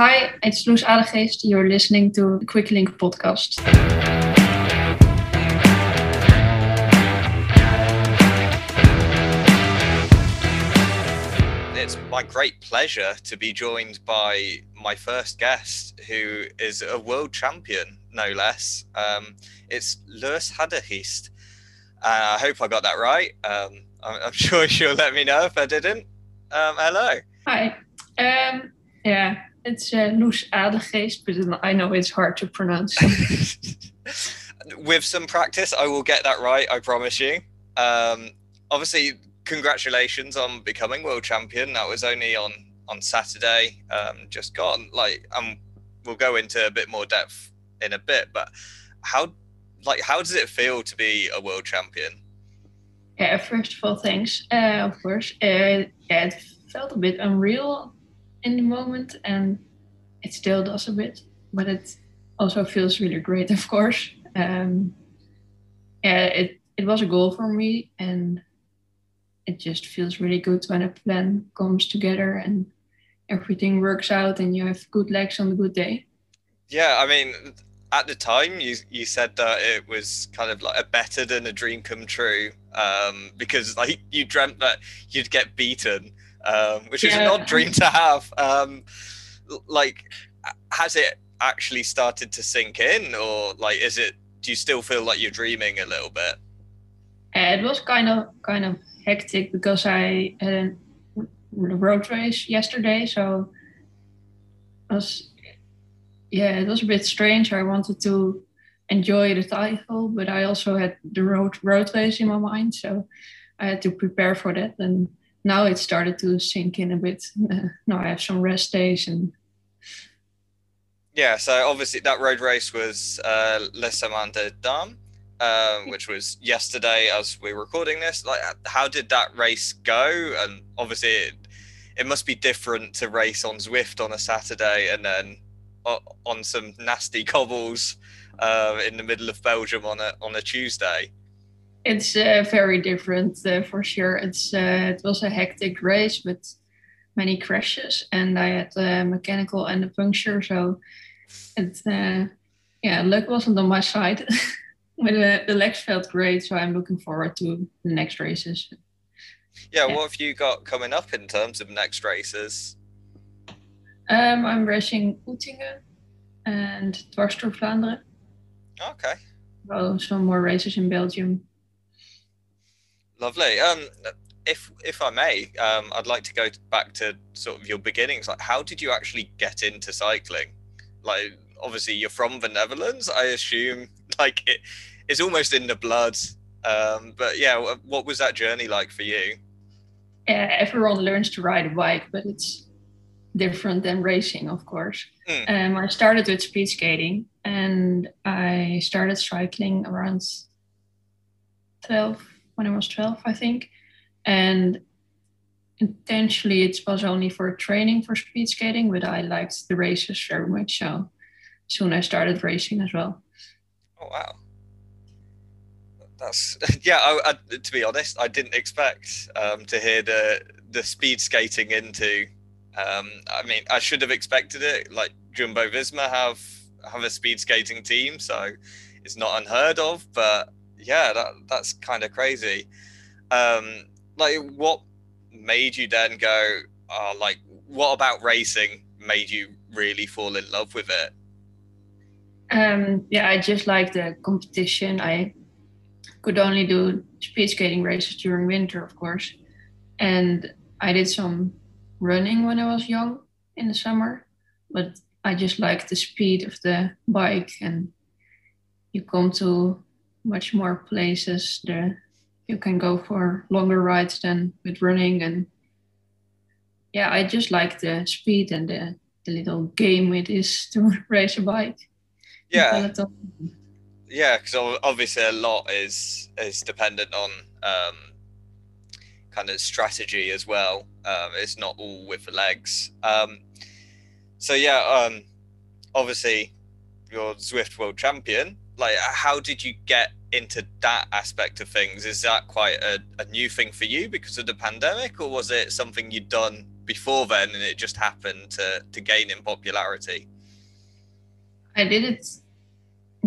Hi, it's Loes Adegeest. You're listening to the Quick Link podcast. It's my great pleasure to be joined by my first guest, who is a world champion, no less. Um, it's Loes Adegeest. Uh, I hope I got that right. Um, I'm, I'm, sure you'll let me know if I didn't. Um, hello. Hi. Um, yeah, it's uh, Loes Adegeest, but I know it's hard to pronounce. With some practice, I will get that right. I promise you. Um, obviously, congratulations on becoming world champion. That was only on on Saturday, um, just gone. Like, um, we'll go into a bit more depth in a bit. But how, like, how does it feel to be a world champion? Yeah, first of all, thanks. Uh, of course, uh, yeah, it felt a bit unreal in the moment, and it still does a bit, but it also feels really great, of course. Um, yeah, it it was a goal for me, and it just feels really good when a plan comes together and everything works out, and you have good legs on a good day. Yeah, I mean, at the time you you said that it was kind of like a better than a dream come true um, because like you dreamt that you'd get beaten um, which yeah. is an odd dream to have um, like has it actually started to sink in or like is it do you still feel like you're dreaming a little bit? Uh, it was kind of kind of hectic because i had a road race yesterday so it was yeah it was a bit strange. I wanted to enjoy the title but i also had the road road race in my mind so i had to prepare for that. And now it started to sink in a bit. Now i have some rest days and yeah, so obviously that road race was uh, Le Samyn des Dames, um, which was yesterday as we are recording this. Like, how did that race go? And obviously, it, it must be different to race on Zwift on a Saturday and then uh, on some nasty cobbles uh, in the middle of Belgium on a on a Tuesday. It's uh, very different uh, for sure. It's uh, it was a hectic race with many crashes, and I had a mechanical and a puncture, so it uh, yeah, luck wasn't on my side. but uh, the legs felt great, so I'm looking forward to the next races. Yeah, yeah, what have you got coming up in terms of next races? Um, I'm racing Oettingen and Dwars door Vlaanderen. Okay. Oh, some more races in Belgium. Lovely. Um, if if I may, um, I'd like to go back to sort of your beginnings. Like, how did you actually get into cycling? Like, obviously you're from the Netherlands. I assume like it is almost in the blood. Um, but yeah, what was that journey like for you? Yeah, everyone learns to ride a bike, but it's different than racing, of course. Mm. Um, I started with speed skating, and I started cycling around 12 when I was 12, I think. And intentionally, it was only for training for speed skating, but I liked the races very much. So soon I started racing as well. Oh wow, that's yeah. I, I, to be honest, I didn't expect um, to hear the the speed skating into. Um, I mean, I should have expected it. Like Jumbo Visma have have a speed skating team, so it's not unheard of. But yeah, that that's kind of crazy. Um, like, what made you then go? Oh, like, what about racing made you really fall in love with it? Um, yeah, I just like the competition. I could only do speed skating races during winter, of course. And I did some running when I was young in the summer, but I just like the speed of the bike and you come to much more places. The you can go for longer rides than with running and yeah, I just like the speed and the, the little game it is to race a bike. Yeah. Yeah because obviously a lot is is dependent on um, kind of strategy as well. Um, it's not all with the legs. Um, so yeah um, obviously you're Zwift world champion. Like how did you get into that aspect of things is that quite a, a new thing for you because of the pandemic or was it something you'd done before then, and it just happened to to gain in popularity? I did it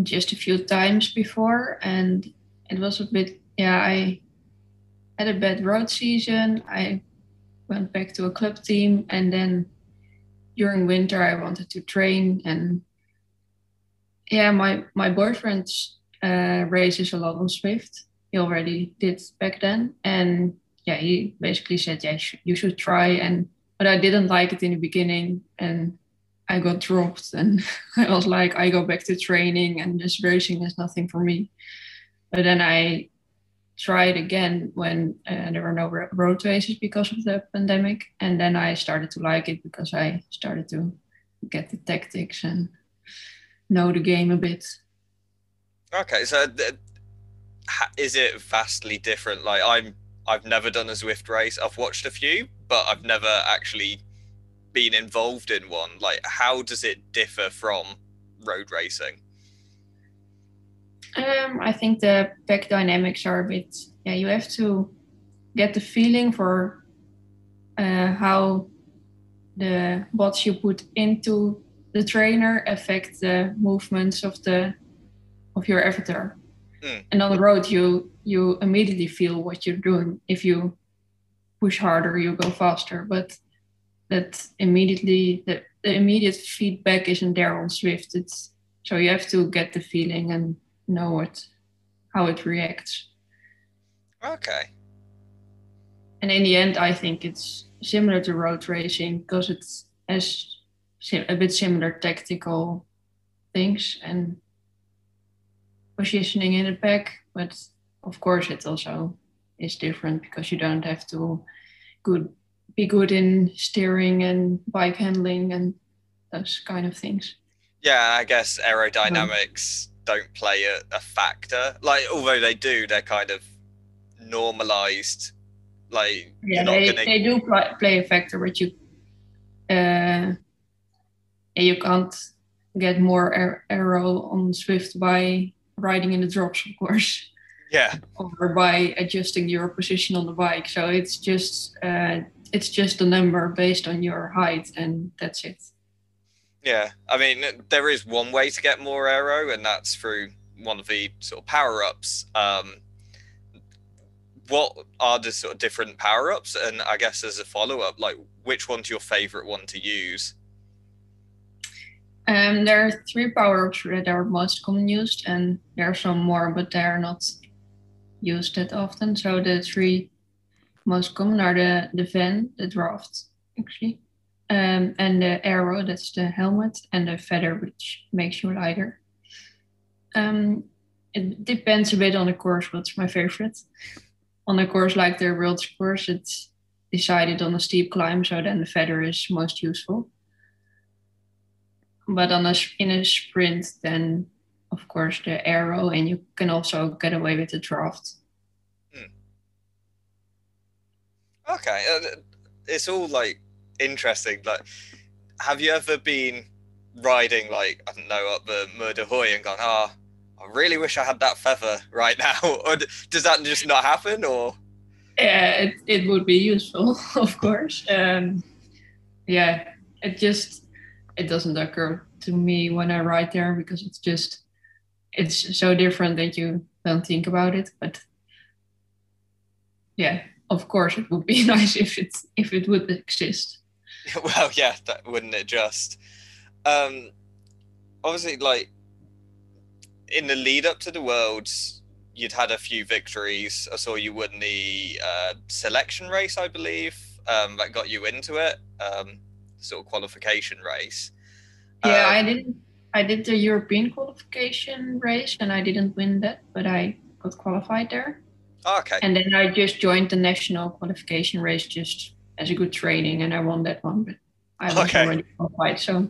just a few times before, and it was a bit. Yeah, I had a bad road season. I went back to a club team, and then during winter I wanted to train and yeah, my my boyfriend uh, races a lot on Zwift. He already did back then, and yeah, he basically said, yeah, you should try. And but I didn't like it in the beginning, and I got dropped, and I was like, I go back to training, and just racing is nothing for me. But then I tried again when uh, there were no road races because of the pandemic, and then I started to like it because I started to get the tactics and know the game a bit. Okay, so th- is it vastly different? Like I'm, I've never done a Zwift race. I've watched a few, but I've never actually been involved in one. Like, how does it differ from road racing? Um, I think the pack dynamics are a bit. Yeah, you have to get the feeling for uh, how the bots you put into the trainer affect the movements of the of your avatar. Mm. And on the road, you you immediately feel what you're doing. If you push harder, you go faster. But that immediately the, the immediate feedback isn't there on Zwift. It's so you have to get the feeling and know what how it reacts. Okay. And in the end, I think it's similar to road racing because it's as a bit similar tactical things and positioning in the pack, but of course it also is different because you don't have to good be good in steering and bike handling and those kind of things. Yeah, I guess aerodynamics um, don't play a, a, factor. Like, although they do, they're kind of normalized. Like, yeah, they, gonna... they do play a factor, but you uh, you can't get more aero on Zwift by riding in the drops, of course. Yeah. Or by adjusting your position on the bike. So it's just uh, it's just a number based on your height, and that's it. Yeah, I mean, there is one way to get more aero, and that's through one of the sort of power ups. Um, what are the sort of different power ups? And I guess as a follow up, like which one's your favorite one to use? Um, there are three power ups that are most common used, and there are some more, but they are not used that often. So the three most common are the the van, the draft, actually, um, and the aero, that's the helmet, and the feather, which makes you lighter. Um, it depends a bit on the course. What's my favorite? On a course like the world's course, it's decided on a steep climb, so then the feather is most useful but on a in a sprint, then of course the aero, and you can also get away with the draft. Hmm. Okay, it's all like interesting. Like, have you ever been riding like I don't know up the Muur de Huy and gone, ah, oh, I really wish I had that feather right now, or does that just not happen, or? Yeah, it, it would be useful, of course. Um, yeah, it just it doesn't occur to me when I write there because it's just it's so different that you don't think about it. But yeah, of course, it would be nice if it if it would exist. Well, yeah, that wouldn't it just? Um, obviously, like in the lead up to the worlds, you'd had a few victories. I saw you win the uh, selection race, I believe, um, that got you into it. Um, sort of qualification race. Yeah, um, I didn't. I did the European qualification race and I didn't win that, but I got qualified there. Oh, okay. And then I just joined the national qualification race just as a good training, and I won that one. But I was okay. already qualified, so.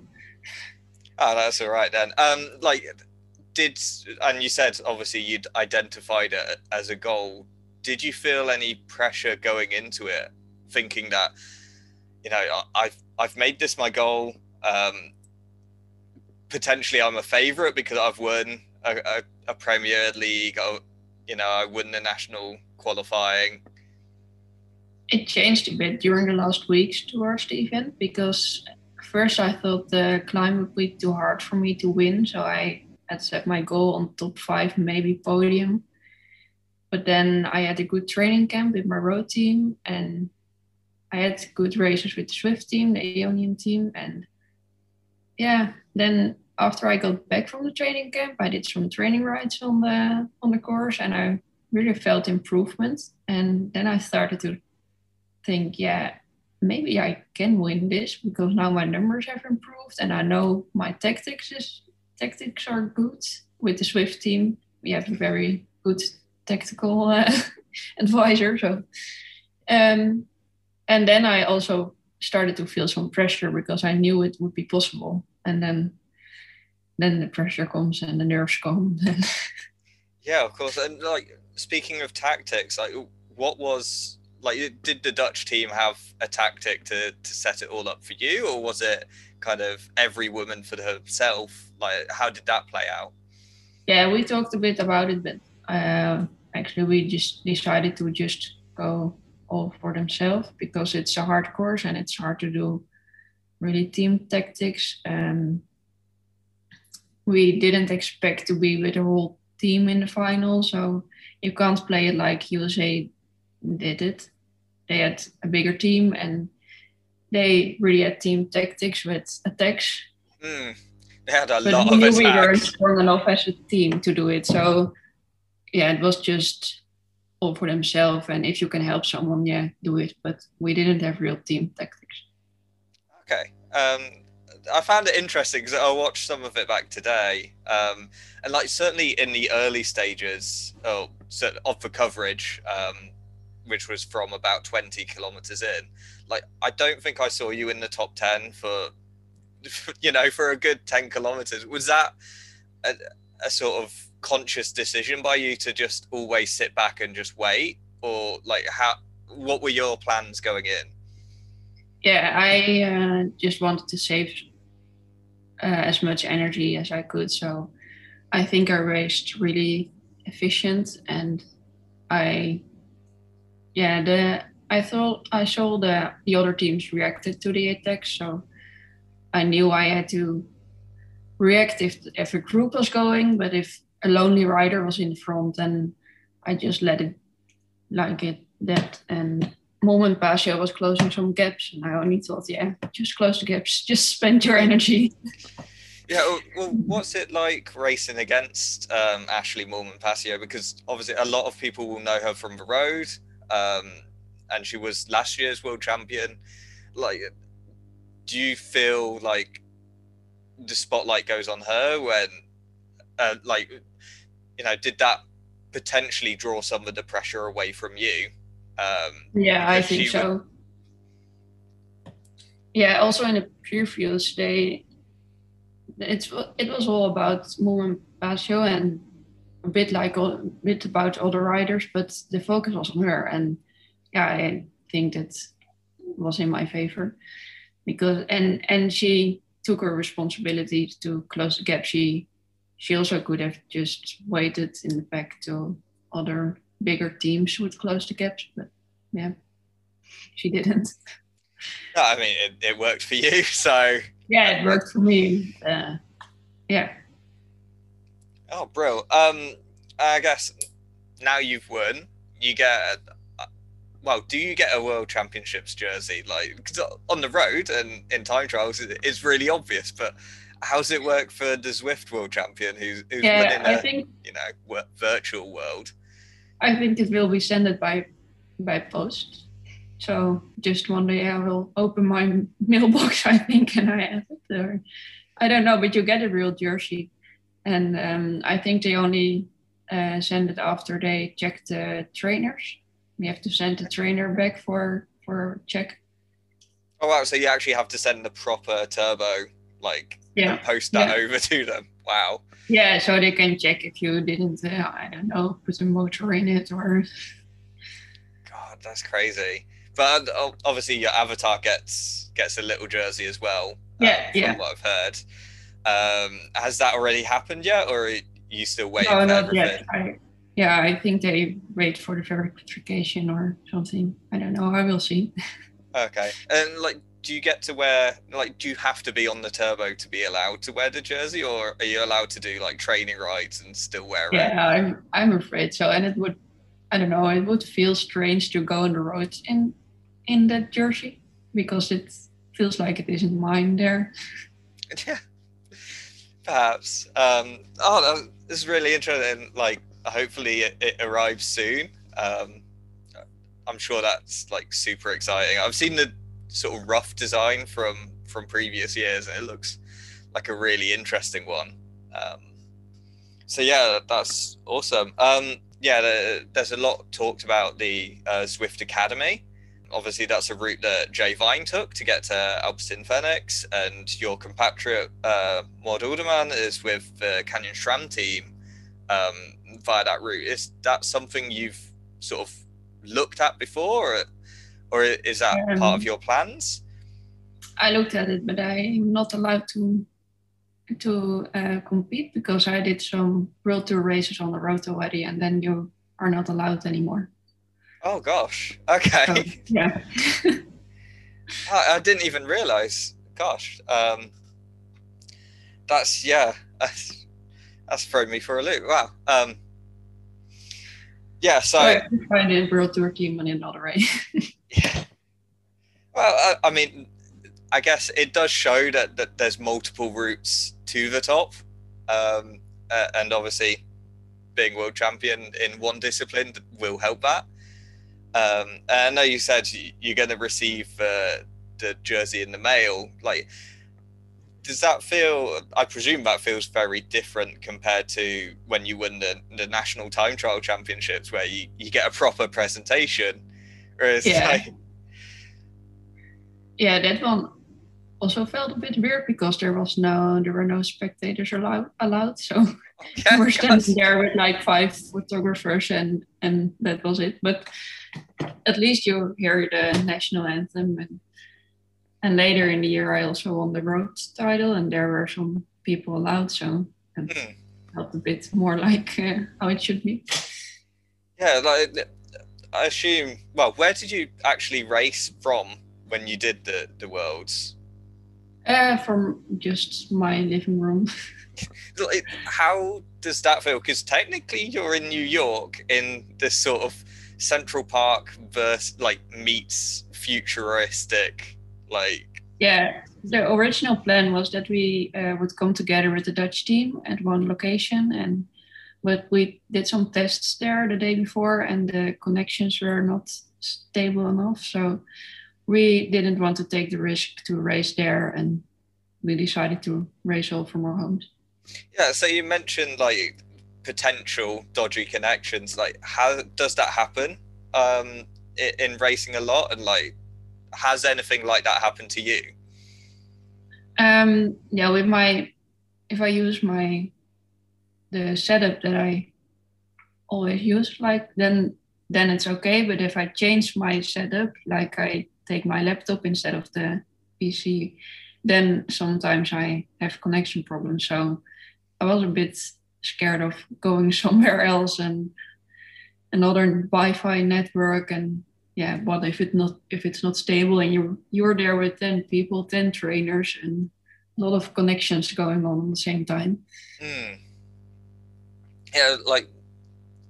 Oh, that's all right then. Um, like, did and you said obviously you'd identified it as a goal. Did you feel any pressure going into it, thinking that, you know, I've I've made this my goal. Um, potentially, I'm a favourite because I've won a, a, a Premier League. I, you know, I won the national qualifying. it changed a bit during the last weeks towards the event because first I thought the climb would be too hard for me to win, so I had set my goal on top five, maybe podium. But then I had a good training camp with my road team, and I had good races with the Zwift team, the Aeonian team, and yeah, then after I got back from the training camp, I did some training rides on the on the course, and I really felt improvement. And then I started to think, yeah, maybe I can win this because now my numbers have improved, and I know my tactics is tactics are good with the Zwift team. We have a very good tactical uh, advisor, so. Um, and then I also started to feel some pressure because I knew it would be possible, and then then the pressure comes and the nerves come. yeah, of course. And like speaking of tactics, like what was like did the Dutch team have a tactic to to set it all up for you, or was it kind of every woman for herself? Like how did that play out? Yeah, we talked a bit about it, but uh, actually we just decided to just go all themselves because it's a hard course and it's hard to do really team tactics. Um, we didn't expect to be with a whole team in the final, so you can't play it like USA did it. They had a bigger team and they really had team tactics with attacks. Mm, they had a but lot of attacks. We weren't strong enough as a team to do it, so yeah, it was just all for themselves. And if you can help someone, yeah, do it. But we didn't have real team tactics. Okay. Um, I found it interesting because I watched some of it back today, um, and like certainly in the early stages of, of the coverage, um, which was from about twenty kilometers in, like I don't think I saw you in the top ten for, you know, for a good ten kilometers. Was that a, a sort of conscious decision by you to just always sit back and just wait, or like how? What were your plans going in? Yeah, I uh, just wanted to save uh, as much energy as I could. So I think I raced really efficient and I yeah the I thought I saw the the other teams reacted to the attack so I knew I had to react if if a group was going but if a lonely rider was in front and I just let it like it that and moment pasio was closing some gaps, and I only thought, yeah, just close the gaps, just spend your energy. Yeah, well, what's it like racing against um, Ashleigh Moolman-Pasio? Because obviously, a lot of people will know her from the road, um, and she was last year's world champion. Like, do you feel like the spotlight goes on her when, uh, like, you know, did that potentially draw some of the pressure away from you? Um, yeah, I think so. Would... Yeah, also in the previews, they it's it was all about Moolman Pasio and a bit like a bit about other riders, but the focus was on her, and yeah, I think that was in my favor because and and she took her responsibility to close the gap. She she also could have just waited in the back till other bigger teams would close the gaps, but yeah, she didn't. No, I mean it, it worked for you, so yeah, it worked for me. Uh, yeah. Oh, bro. Um, I guess now you've won, you get. Uh, well, do you get a World Championships jersey? Like, cause on the road and in time trials, it's really obvious. But how's it work for the Zwift World Champion, who's, who's yeah, winning I a, think, you know, virtual world? I think it will be sent by by post. So just one day I will open my mailbox, I think, and I have it there. I don't know, but you get a real jersey. And um, I think they only uh, send it after they check the trainers. You have to send the trainer back for for check. Oh wow! So you actually have to send the proper turbo, like, yeah. post that yeah. over to them. Wow. Yeah, so they can check if you didn't, uh, I don't know, put some motor in it or God, that's crazy. But obviously, your avatar gets gets a little jersey as well. Yeah, um, yeah. what I've heard, um, has that already happened yet, or are you still waiting? No, not yet. I, yeah, I think they wait for the verification or something. I don't know. I will see. Okay, and like, do you get to wear like? Do you have to be on the turbo to be allowed to wear the jersey, or are you allowed to do like training rides and still wear it? Yeah, I'm. I'm afraid so, and it would. I don't know. It would feel strange to go on the roads in in that jersey because it feels like it isn't mine there. Yeah, perhaps. Um, oh, this is really interesting. Like, hopefully, it, it arrives soon. Um, I'm sure that's like super exciting. I've seen the sort of rough design from from previous years, and it looks like a really interesting one. Um, so yeah, that's awesome. Um, yeah, the, there's a lot talked about the uh, Zwift Academy. Obviously, that's a route that Jay Vine took to get to Alpecin-Fenix, and your compatriot uh, Maud Alderman is with the Canyon SRAM team um, via that route. Is that something you've sort of looked at before, or, is that um, part of your plans? I looked at it, but I'm not allowed to to uh, compete because I did some World Tour races on the road already, and then you are not allowed anymore. Oh gosh. Okay. So, yeah. I, I, didn't even realize. Gosh. Um, that's yeah. That's, that's thrown me for a loop. Wow. Um, yeah, so I find a World Tour team in another way. Yeah. Well, I, I, mean, I guess it does show that, that there's multiple routes to the top, um, uh, and obviously, being world champion in one discipline will help that. Um, I know you said you're going to receive uh, the jersey in the mail. Like, does that feel i presume that feels very different compared to when you win the, the national time trial championships where you, you get a proper presentation whereas yeah. Like... yeah that one also felt a bit weird because there was no there were no spectators allowed allowed so yeah, we're standing there with like five photographers and and that was it but at least you hear the national anthem and and later in the year, I also won the road title, and there were some people allowed, so it mm. felt a bit more like uh, how it should be. Yeah, like I assume. Well, where did you actually race from when you did the the worlds? Uh, from just my living room. how does that feel? Because technically, you're in New York in this sort of Central Park versus like meets futuristic like yeah the original plan was that we uh, would come together with the dutch team at one location and but we did some tests there the day before and the connections were not stable enough. So we didn't want to take the risk to race there and we decided to race all from our homes. Yeah so you mentioned like potential dodgy connections. Like how does that happen um in, in racing a lot? And like has anything like that happened to you? Um, yeah, with my, if I use my, the setup that I always use, like then then it's okay. But if I change my setup, like I take my laptop instead of the PC, then sometimes I have connection problems. So I was a bit scared of going somewhere else and another Wi-Fi network and yeah, but if it not if it's not stable and you're you're there with ten people, ten trainers, and a lot of connections going on at the same time. Mm. Yeah, like,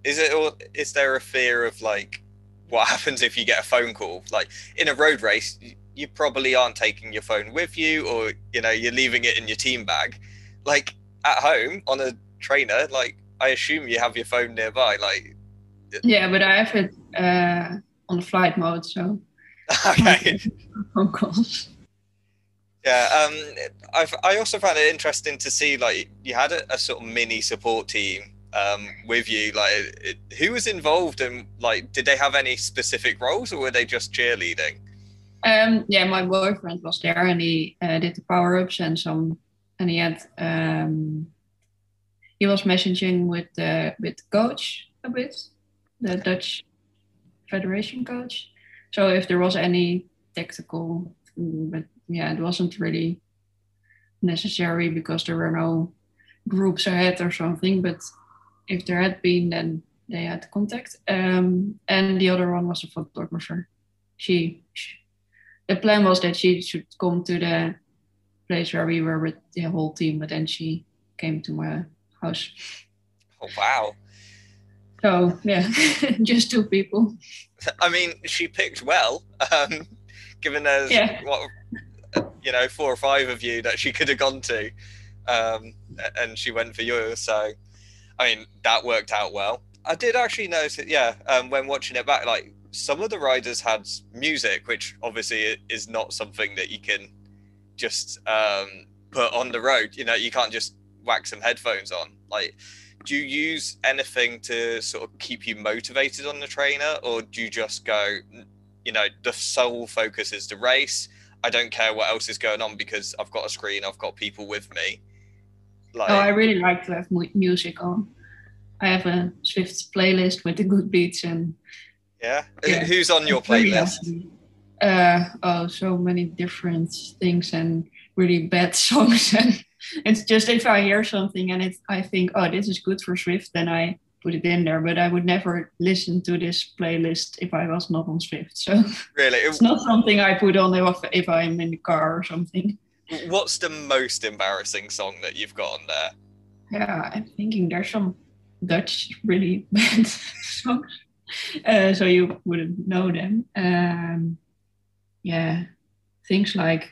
is it or is there a fear of like what happens if you get a phone call? Like in a road race, you probably aren't taking your phone with you, or you know, you're leaving it in your team bag. Like at home on a trainer, like I assume you have your phone nearby. Like, yeah, but I have it. Uh, on flight mode. So okay, phone calls. Yeah, um, I've, I also found it interesting to see like you had a, a sort of mini support team um, with you. Like, it, who was involved and like, did they have any specific roles or were they just cheerleading? Um, yeah, my boyfriend was there and he uh, did the power ups and some, and he had um, he was messaging with the with the coach a bit, the Dutch federation coach. So if there was any tactical, but yeah, it wasn't really necessary because there were no groups ahead or something. But if there had been, then they had contact. Um, and the other one was a photographer. She, she, the plan was that she should come to the place where we were with the whole team, but then she came to my house. Oh wow! So yeah, just two people. I mean, she picked well, um, given there's yeah. what you know four or five of you that she could have gone to, um, and she went for you. So, I mean, that worked out well. I did actually notice it. Yeah, um, when watching it back, like some of the riders had music, which obviously is not something that you can just um, put on the road. You know, you can't just whack some headphones on. Like, do you use anything to sort of keep you motivated on the trainer, or do you just go, you know, the sole focus is the race? I don't care what else is going on because I've got a screen, I've got people with me. Like, oh, I really like to have music on. I have a Zwift playlist with the good beats and. Yeah, yeah. who's on your playlist? Uh, oh, so many different things and really bad songs and it's just if I hear something and it's I think oh this is good for Zwift, then I put it in there but I would never listen to this playlist if I was not on Zwift. so really it's not something I put on if I'm in the car or something what's the most embarrassing song that you've got on there yeah I'm thinking there's some Dutch really bad songs uh, so you wouldn't know them um, yeah things like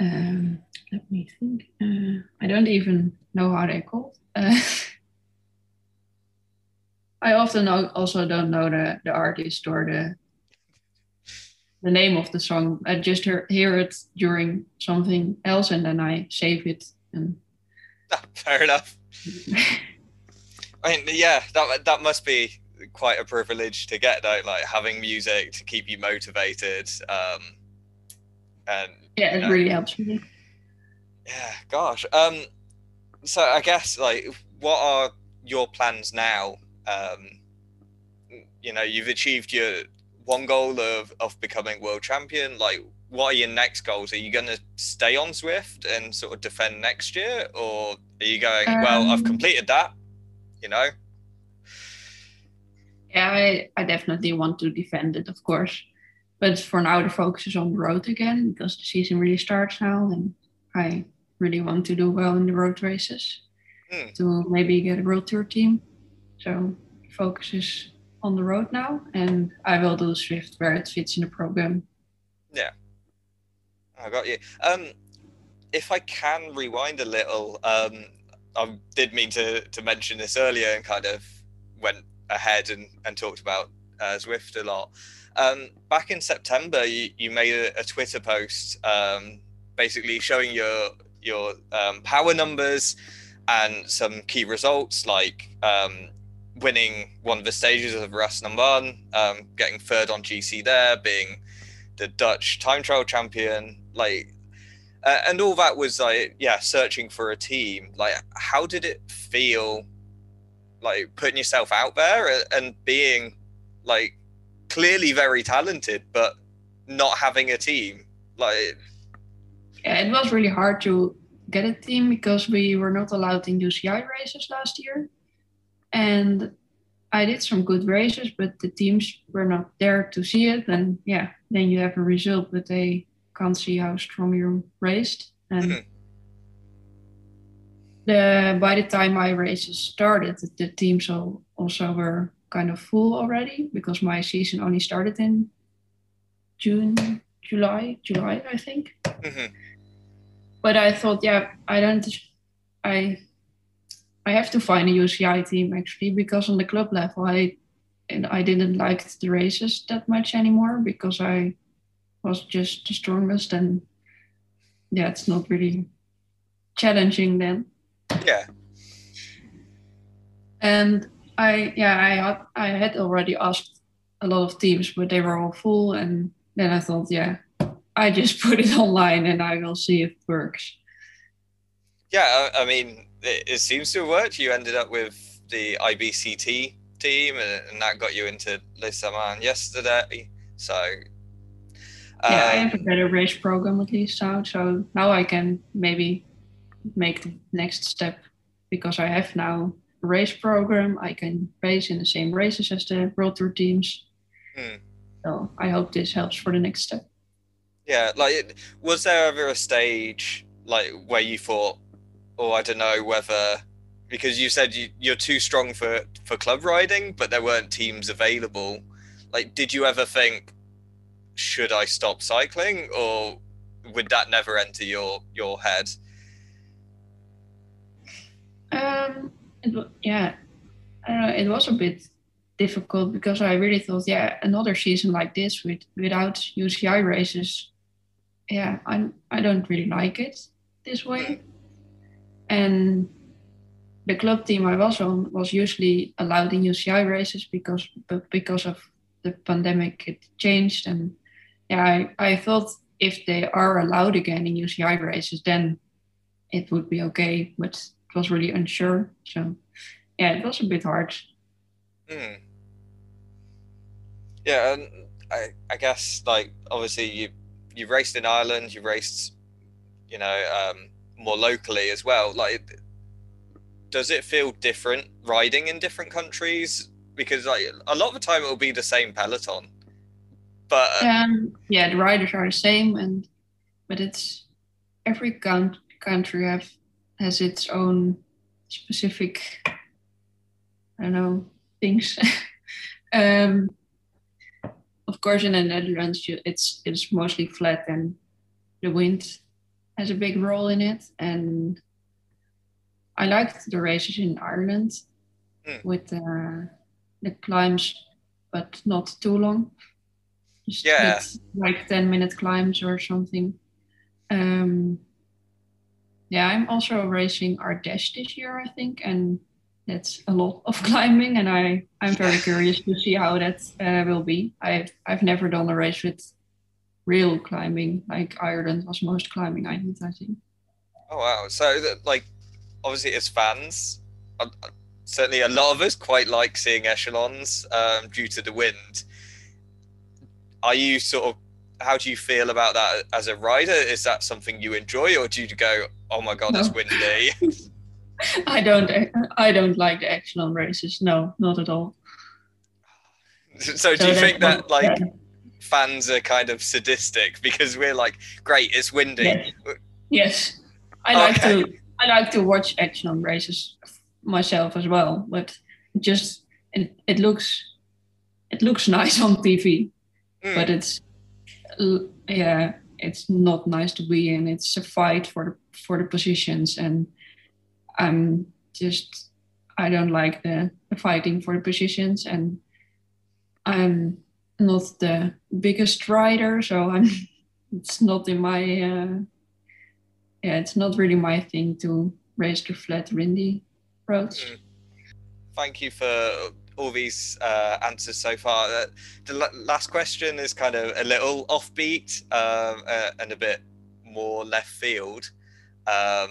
um, let me think. Uh, I don't even know how they're called. Uh, I often also don't know the, the artist or the the name of the song. I just hear, hear it during something else and then I save it. And ah, fair enough. I mean, yeah, that that must be quite a privilege to get though, like having music to keep you motivated. Um, and yeah, it know, really helps me. Yeah, gosh. Um, so I guess like, what are your plans now? Um, you know, you've achieved your one goal of of becoming world champion. Like, what are your next goals? Are you going to stay on Zwift and sort of defend next year, or are you going? Um, well, I've um, completed that. You know. Yeah, I, I definitely want to defend it, of course. But for now, the focus is on the road again because the season really starts now, and I really want to do well in the road races mm. to maybe get a world tour team. So focus is on the road now, and I will do Zwift where it fits in the program. Yeah, I got you. Um, if I can rewind a little, um, I did mean to to mention this earlier and kind of went ahead and, and talked about uh, Zwift a lot. Um, back in September, you, you made a, a Twitter post um, basically showing your your um, power numbers and some key results like um, winning one of the stages of Rás na mBan, um, getting third on GC there, being the Dutch time trial champion, like, uh, and all that was like, yeah, searching for a team. Like, how did it feel, like putting yourself out there and being like clearly very talented, but not having a team? Like, yeah, it was really hard to get a team because we were not allowed in UCI races last year. And I did some good races, but the teams were not there to see it. And yeah, then you have a result, but they can't see how strong you raced. And mm-hmm. the by the time my races started, the teams also were kind of full already because my season only started in June, July, July, I think. Mm-hmm but I thought, yeah, I don't, I, I have to find a UCI team actually because on the club level, I, and I didn't like the races that much anymore because I was just the strongest and yeah, it's not really challenging then. Yeah. And I, yeah, I had, I had already asked a lot of teams, but they were all full. And then I thought, yeah, I just put it online and I will see if it works. Yeah, I mean, it, it seems to have worked. You ended up with the IBCT team, and, and that got you into Le Samyn yesterday. So, um, yeah, I have a um, better race program at least now. So now I can maybe make the next step because I have now a race program. I can race in the same races as the World Tour teams. Hmm. So I hope this helps for the next step. Yeah, like was there ever a stage like where you thought, oh, I don't know whether because you said you, you're too strong for for club riding, but there weren't teams available. Like, did you ever think, should I stop cycling, or would that never enter your your head? Um, it, yeah, I don't know. It was a bit difficult because I really thought, yeah, another season like this with without UCI races, yeah, I I don't really like it this way. And the club team I was on was usually allowed in UCI races because but because of the pandemic it changed. And yeah I, I thought if they are allowed again in UCI races then it would be okay but it was really unsure. So yeah it was a bit hard. Hmm. Yeah, and I I guess like obviously you you raced in Ireland, you raced, you know, um, more locally as well. Like, does it feel different riding in different countries? Because like a lot of the time it will be the same peloton, but um, yeah the riders are the same and but it's every count, country have has its own specific I don't know things. um, of course, in the Netherlands, you, it's it's mostly flat, and the wind has a big role in it. And I liked the races in Ireland Mm. with uh, the climbs, but not too long. Just Yeah. like ten minute climbs or something. Um, yeah, I'm also racing Ardèche this year, I think, and that's a lot of climbing, and I I'm very curious to see how that uh, will be. I've I've never done a race with real climbing, like Ireland was most climbing I did, I think. oh wow! So that, like obviously as fans, uh, uh, certainly a lot of us quite like seeing echelons um, due to the wind. Are you sort of how do you feel about that as a rider? Is that something you enjoy, or do you go, "Oh my god, it's windy"? I don't I don't like the echelon races. No, not at all. so do you think that like yeah. Fans are kind of sadistic because we're like, "Great, it's windy." Yes. Yes, I like Okay. to. I like to watch echelon races myself as well, but just it, it looks it looks nice on TV, Hmm. but it's yeah, it's not nice to be in. It's a fight for the for the positions, and I'm just I don't like the, the fighting for the positions, and I'm not the biggest rider, so I'm it's not in my uh, yeah, it's not really my thing to race the flat windy roads. Mm. Thank you for all these uh, answers so far. Uh, the la- last question is kind of a little offbeat um, uh, and a bit more left field. Um,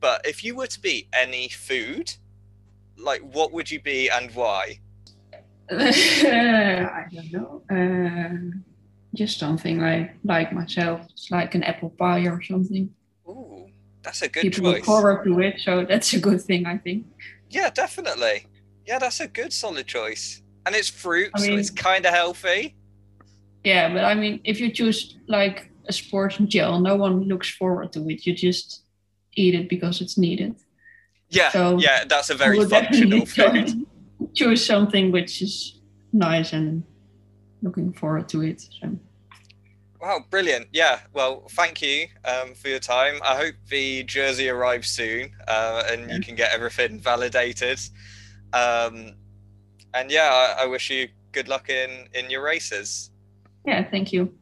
but if you were to be any food, like what would you be and why? I don't know. Uh, just something I like myself. It's like an apple pie or something. Ooh, that's a good choice. People look forward to it, so that's a good thing, I think. Yeah, definitely. Yeah, that's a good solid choice. And it's fruit, I so mean- it's kind of healthy. Yeah, but I mean, if you choose like a sports gel, no one looks forward to it. You just eat it because it's needed. Yeah, So, yeah, that's a very functional food. Choose something which is nice and looking forward to it. So. Wow, brilliant. Yeah, well, thank you um, for your time. I hope the jersey arrives soon uh, and you can get everything validated. Um, and yeah, I, I wish you good luck in, in your races. Yeah, thank you.